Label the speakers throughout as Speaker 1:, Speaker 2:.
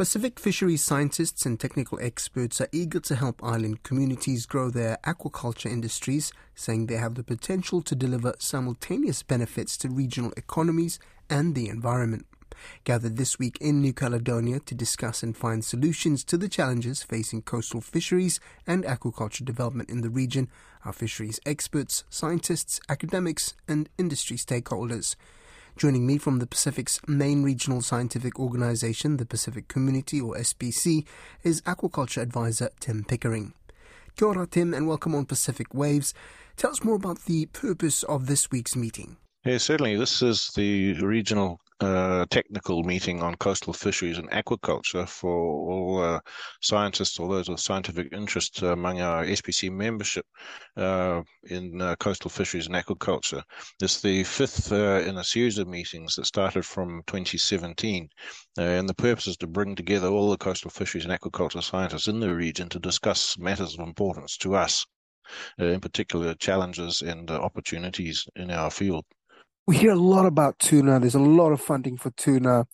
Speaker 1: Pacific fisheries scientists and technical experts are eager to help island communities grow their aquaculture industries, saying they have the potential to deliver simultaneous benefits to regional economies and the environment. Gathered this week in New Caledonia to discuss and find solutions to the challenges facing coastal fisheries and aquaculture development in the region are fisheries experts, scientists, academics, and industry stakeholders. Joining me from the Pacific's main regional scientific organization, the Pacific Community or SPC, is aquaculture advisor Tim Pickering. Kia ora, Tim, and welcome on Pacific Waves. Tell us more about the purpose of this week's meeting.
Speaker 2: Yeah, certainly. This is the regional uh, technical meeting on coastal fisheries and aquaculture for all uh, scientists or those with scientific interest among our SPC membership uh, in uh, coastal fisheries and aquaculture. It's the fifth uh, in a series of meetings that started from 2017. Uh, and the purpose is to bring together all the coastal fisheries and aquaculture scientists in the region to discuss matters of importance to us, in particular challenges and opportunities in our field
Speaker 1: we hear a lot about tuna. There's a lot of funding for tuna.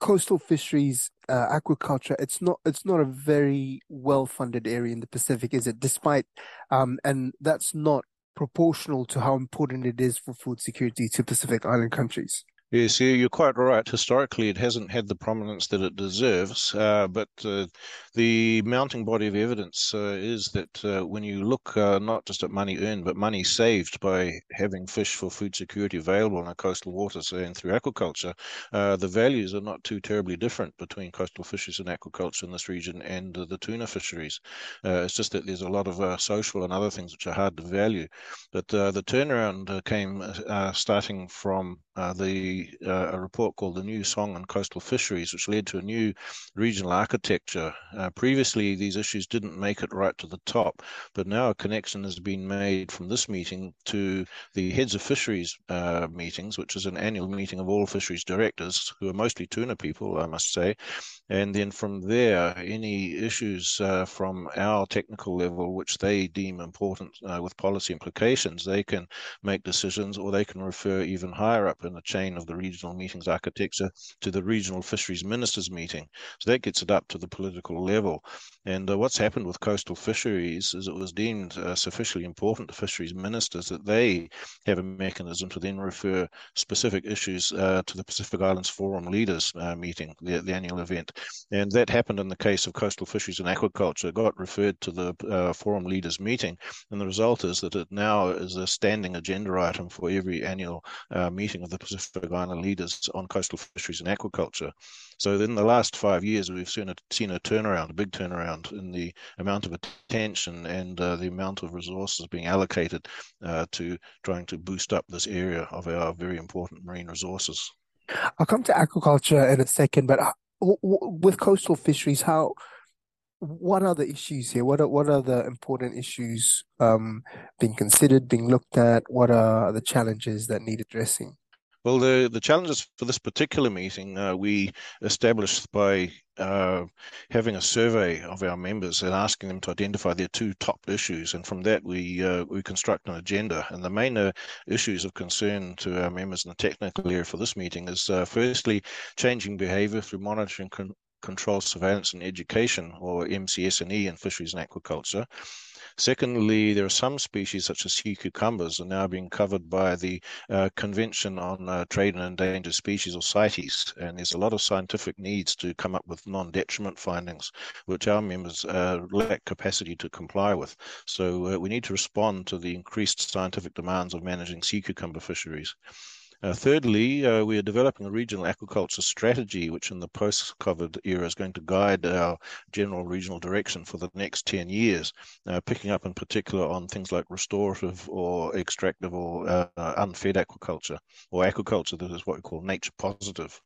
Speaker 1: Coastal fisheries, uh, aquaculture. It's not. It's not a very well funded area in the Pacific, is it? Despite, um, and that's not proportional to how important it is for food security to Pacific Island countries.
Speaker 2: Yes, you're quite right. Historically, it hasn't had the prominence that it deserves, uh, but uh, the mounting body of evidence uh, is that uh, when you look uh, not just at money earned, but money saved by having fish for food security available in our coastal waters and through aquaculture, uh, the values are not too terribly different between coastal fisheries and aquaculture in this region and the tuna fisheries. it's just that there's a lot of social and other things which are hard to value. But the turnaround came starting from the uh, a report called the New Song on Coastal Fisheries, which led to a new regional architecture. Uh, previously, these issues didn't make it right to the top, but now a connection has been made from this meeting to the heads of fisheries uh, meetings, which is an annual meeting of all fisheries directors, who are mostly tuna people, I must say. And then from there, any issues uh, from our technical level, which they deem important uh, with policy implications, they can make decisions or they can refer even higher up in the chain of the regional meetings architecture to the regional fisheries ministers meeting. So that gets it up to the political level. And uh, what's happened with coastal fisheries is it was deemed uh, sufficiently important to fisheries ministers that they have a mechanism to then refer specific issues uh, to the Pacific Islands Forum Leaders uh, meeting, the, the, annual event. And that happened in the case of coastal fisheries and aquaculture. It got referred to the uh, Forum Leaders meeting. And the result is that it now is a standing agenda item for every annual uh, meeting of the Pacific Island leaders on coastal fisheries and aquaculture. So in the last five years, we've seen a, seen a turnaround, a big turnaround in the amount of attention and uh, the amount of resources being allocated uh, to trying to boost up this area of our very important marine resources.
Speaker 1: I'll come to aquaculture in a second, but uh, with coastal fisheries, how what are the issues here? What are what are the important issues um, being considered, being looked at? What are the challenges that need addressing?
Speaker 2: Well, the, the challenges for this particular meeting uh, we established by uh, having a survey of our members and asking them to identify their two top issues, and from that we uh, we construct an agenda. And the main uh, issues of concern to our members in the technical area for this meeting is uh, firstly changing behaviour through monitoring, con- control, surveillance, and education, or MCS&E in fisheries and aquaculture. Secondly, there are some species such as sea cucumbers are now being covered by the uh, Convention on uh, Trade in Endangered Species or CITES, and there's a lot of scientific needs to come up with non-detriment findings, which our members uh, lack capacity to comply with. So uh, we need to respond to the increased scientific demands of managing sea cucumber fisheries. Uh, thirdly, uh, we are developing a regional aquaculture strategy, which in the post-COVID era is going to guide our general regional direction for the next 10 years, uh, picking up in particular on things like restorative or extractive or uh, unfed aquaculture, or aquaculture that is what we call nature positive.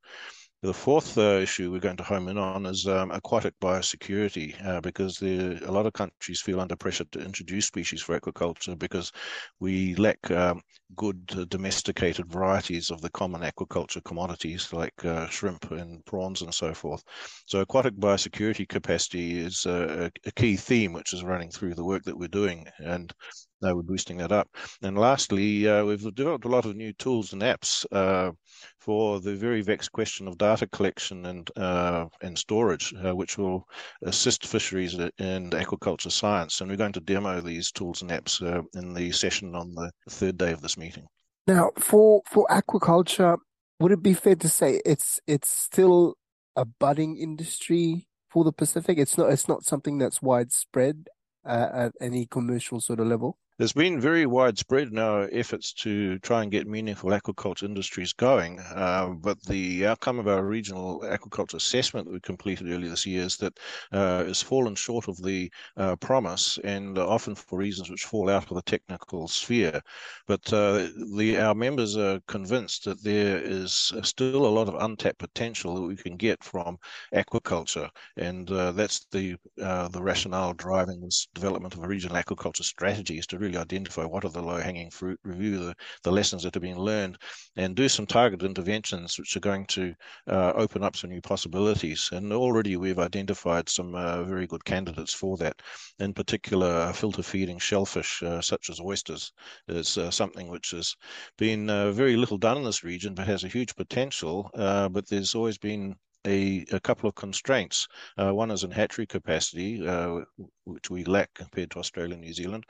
Speaker 2: The fourth uh, issue we're going to home in on is um, aquatic biosecurity, uh, because a lot of countries feel under pressure to introduce species for aquaculture because we lack um, good uh, domesticated varieties of the common aquaculture commodities like uh, shrimp and prawns and so forth. So aquatic biosecurity capacity is a, a, key theme which is running through the work that we're doing. And uh, we're boosting that up. And lastly, uh, we've developed a lot of new tools and apps uh, for the very vexed question of data collection and uh, and storage, uh, which will assist fisheries and aquaculture science. And we're going to demo these tools and apps uh, in the session on the third day of this meeting.
Speaker 1: Now, for for aquaculture, would it be fair to say it's it's still a budding industry for the Pacific? It's not it's not something that's widespread at any commercial sort of level.
Speaker 2: There's been very widespread now efforts to try and get meaningful aquaculture industries going, uh, but the outcome of our regional aquaculture assessment that we completed earlier this year is that uh, has fallen short of the uh, promise, and often for reasons which fall out of the technical sphere. But uh, the our members are convinced that there is still a lot of untapped potential that we can get from aquaculture, and uh, that's the uh, the rationale driving this development of a regional aquaculture strategy is to really identify what are the low hanging fruit, review the, the lessons that have been learned, and do some targeted interventions which are going to uh, open up some new possibilities. And already we've identified some uh, very good candidates for that. In particular, filter feeding shellfish, uh, such as oysters, is uh, something which has been uh, very little done in this region but has a huge potential. Uh, but there's always been a, a couple of constraints. Uh, one is in hatchery capacity, uh, which we lack compared to Australia and New Zealand,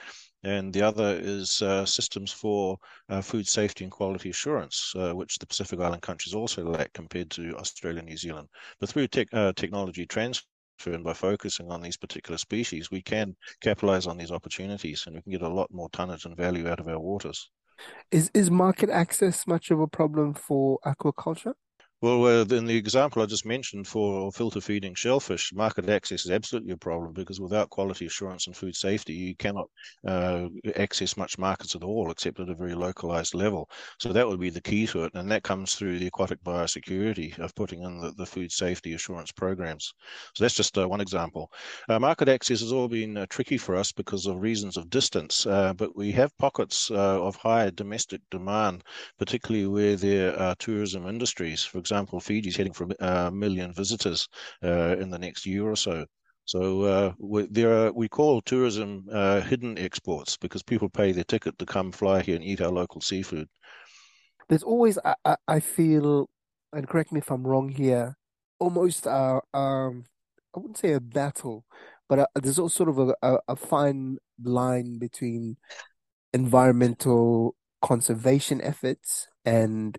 Speaker 2: and the other is uh, systems for uh, food safety and quality assurance, uh, which the Pacific Island countries also lack compared to Australia and New Zealand. But through uh, technology transfer and by focusing on these particular species, we can capitalize on these opportunities and we can get a lot more tonnage and value out of our waters.
Speaker 1: Is is market access much of a problem for aquaculture?
Speaker 2: Well, uh, in the example I just mentioned for filter feeding shellfish, market access is absolutely a problem because without quality assurance and food safety, you cannot uh, access much markets at all, except at a very localized level. So that would be the key to it, and that comes through the aquatic biosecurity of putting in the, the food safety assurance programs. So that's just uh, one example. Uh, market access has all been uh, tricky for us because of reasons of distance, uh, but we have pockets of high domestic demand, particularly where there are tourism industries. For example, Fiji's heading for a million visitors uh, in the next year or so. So uh, we, there are we call tourism uh, hidden exports because people pay their ticket to come fly here and eat our local seafood.
Speaker 1: There's always I, I feel, and correct me if I'm wrong here, almost a um I wouldn't say a battle, but a, there's also sort of a, a fine line between environmental conservation efforts and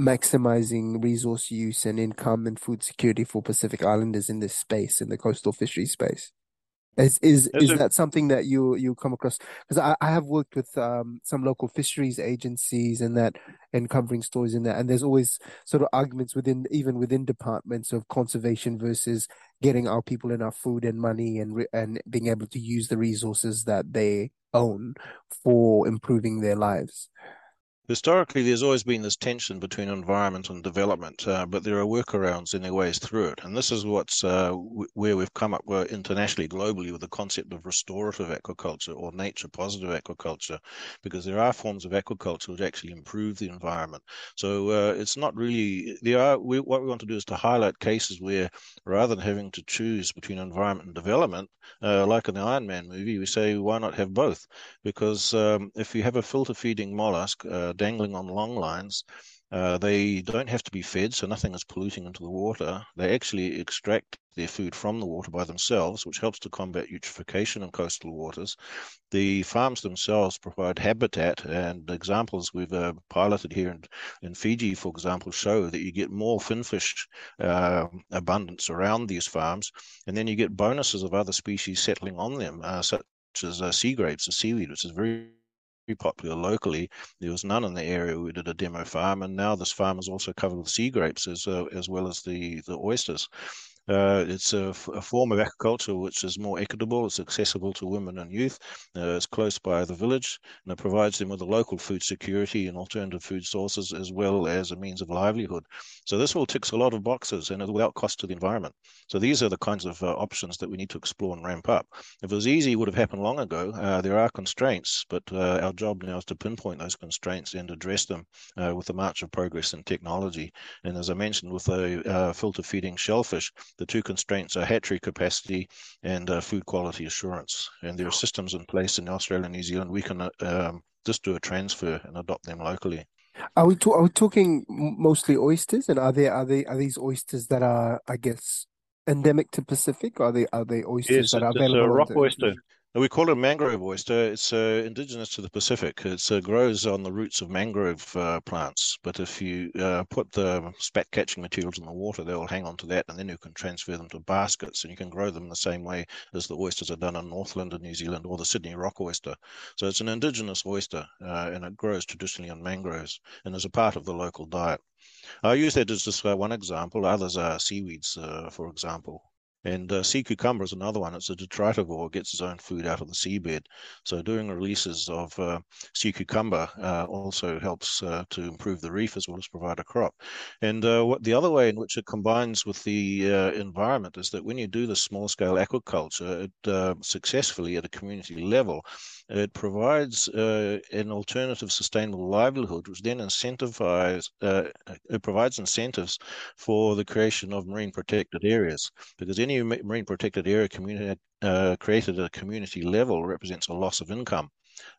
Speaker 1: maximizing resource use and income and food security for Pacific Islanders in this space, in the coastal fishery space. Is is is that something that you you come across? Because I, I have worked with um, some local fisheries agencies and that and covering stories in that, and there's always sort of arguments within even within departments of conservation versus getting our people enough food and money and and being able to use the resources that they own for improving their lives.
Speaker 2: Historically, there's always been this tension between environment and development, uh, but there are workarounds there are ways through it. And this is what's uh, w- where we've come up with internationally, globally, with the concept of restorative aquaculture or nature positive aquaculture, because there are forms of aquaculture which actually improve the environment. So uh, it's not really there are we, what we want to do is to highlight cases where rather than having to choose between environment and development, uh, like in the Iron Man movie, we say why not have both? Because um, if you have a filter feeding mollusk uh, dangling on long lines. Uh, they don't have to be fed, so nothing is polluting into the water. They actually extract their food from the water by themselves, which helps to combat eutrophication in coastal waters. The farms themselves provide habitat, and examples we've uh, piloted here in, in, Fiji, for example, show that you get more finfish uh, abundance around these farms, and then you get bonuses of other species settling on them, uh, such as uh, sea grapes, a seaweed, which is very popular locally. There was none in the area. We did a demo farm, and now this farm is also covered with sea grapes as uh, as well as the the oysters. Uh, it's a, form of aquaculture which is more equitable. It's accessible to women and youth. Uh, it's close by the village, and it provides them with a local food security and alternative food sources, as well as a means of livelihood. So this all ticks a lot of boxes, and without cost to the environment. So these are the kinds of uh, options that we need to explore and ramp up. If it was easy, it would have happened long ago. Uh, there are constraints, but uh, our job now is to pinpoint those constraints and address them uh, with the march of progress in technology. And as I mentioned, with the filter feeding shellfish The two constraints are hatchery capacity and uh, food quality assurance. And there are systems in place in Australia and New Zealand. We can uh, um, just do a transfer and adopt them locally.
Speaker 1: Are we, to- are we talking mostly oysters? And are there are they are these oysters that are I guess endemic to Pacific? Or are they are they oysters
Speaker 2: yes,
Speaker 1: that are available?
Speaker 2: a rock oyster. We call it a mangrove oyster. It's uh, indigenous to the Pacific. It uh, grows on the roots of mangrove uh, plants. But if you uh, put the spat catching materials in the water, they'll hang on to that, and then you can transfer them to baskets, and you can grow them the same way as the oysters are done in Northland in New Zealand or the Sydney rock oyster. So it's an indigenous oyster, uh, and it grows traditionally on mangroves and is a part of the local diet. I use that as just uh, one example. Others are seaweeds, for example. And uh, sea cucumber is another one. It's a detritivore, it gets its own food out of the seabed. So doing releases of uh, sea cucumber uh, also helps uh, to improve the reef as well as provide a crop. And uh, what the other way in which it combines with the uh, environment is that when you do the small scale aquaculture, it successfully at a community level, it provides an alternative sustainable livelihood, which then incentivizes, it provides incentives for the creation of marine protected areas. Because any marine protected area community, uh, created at a community level represents a loss of income.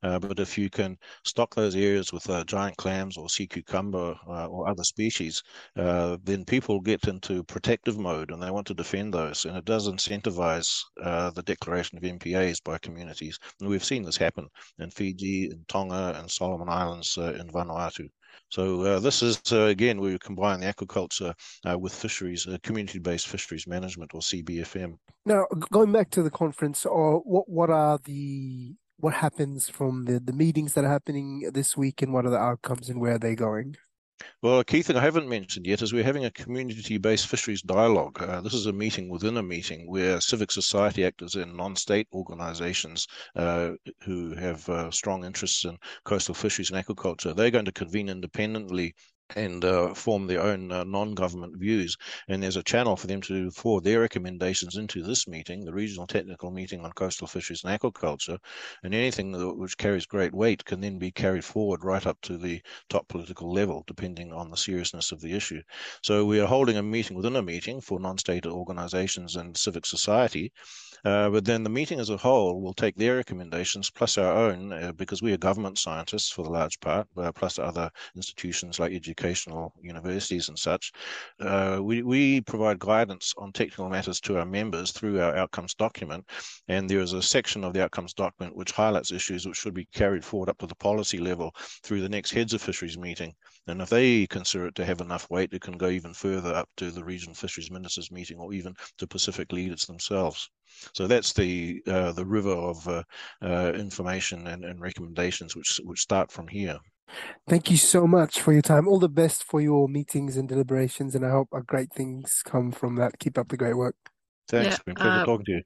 Speaker 2: Uh, but if you can stock those areas with uh, giant clams or sea cucumber uh, or other species, uh, then people get into protective mode and they want to defend those. And it does incentivize uh, the declaration of MPAs by communities. And we've seen this happen in Fiji, in Tonga, and Solomon Islands uh, in Vanuatu. So this is again we combine the aquaculture with fisheries, community-based fisheries management or CBFM.
Speaker 1: Now, going back to the conference, what what are the what happens from the, the meetings that are happening this week and what are the outcomes and where are they going?
Speaker 2: Well, a key thing I haven't mentioned yet is we're having a community based fisheries dialogue. Uh, this is a meeting within a meeting where civic society actors and non state organizations uh, who have uh, strong interests in coastal fisheries and aquaculture, they're going to convene independently and uh, form their own uh, non-government views. And there's a channel for them to forward their recommendations into this meeting, the regional technical meeting on coastal fisheries and aquaculture. And anything that, which carries great weight can then be carried forward right up to the top political level, depending on the seriousness of the issue. So we are holding a meeting within a meeting for non-state organizations and civic society. Uh, but then the meeting as a whole will take their recommendations plus our own, uh, because we are government scientists for the large part, uh, plus other institutions like education educational universities and such, uh, we, we provide guidance on technical matters to our members through our outcomes document. And there is a section of the outcomes document which highlights issues which should be carried forward up to the policy level through the next heads of fisheries meeting. And if they consider it to have enough weight, it can go even further up to the regional fisheries ministers meeting or even to Pacific leaders themselves. So that's the uh, the river of uh, uh, information and, and recommendations which which start from here.
Speaker 1: Thank you so much for your time. All the best for your meetings and deliberations, and I hope great things come from that. Keep up the great work.
Speaker 2: Thanks. Yeah, been pleasure uh, talking to you.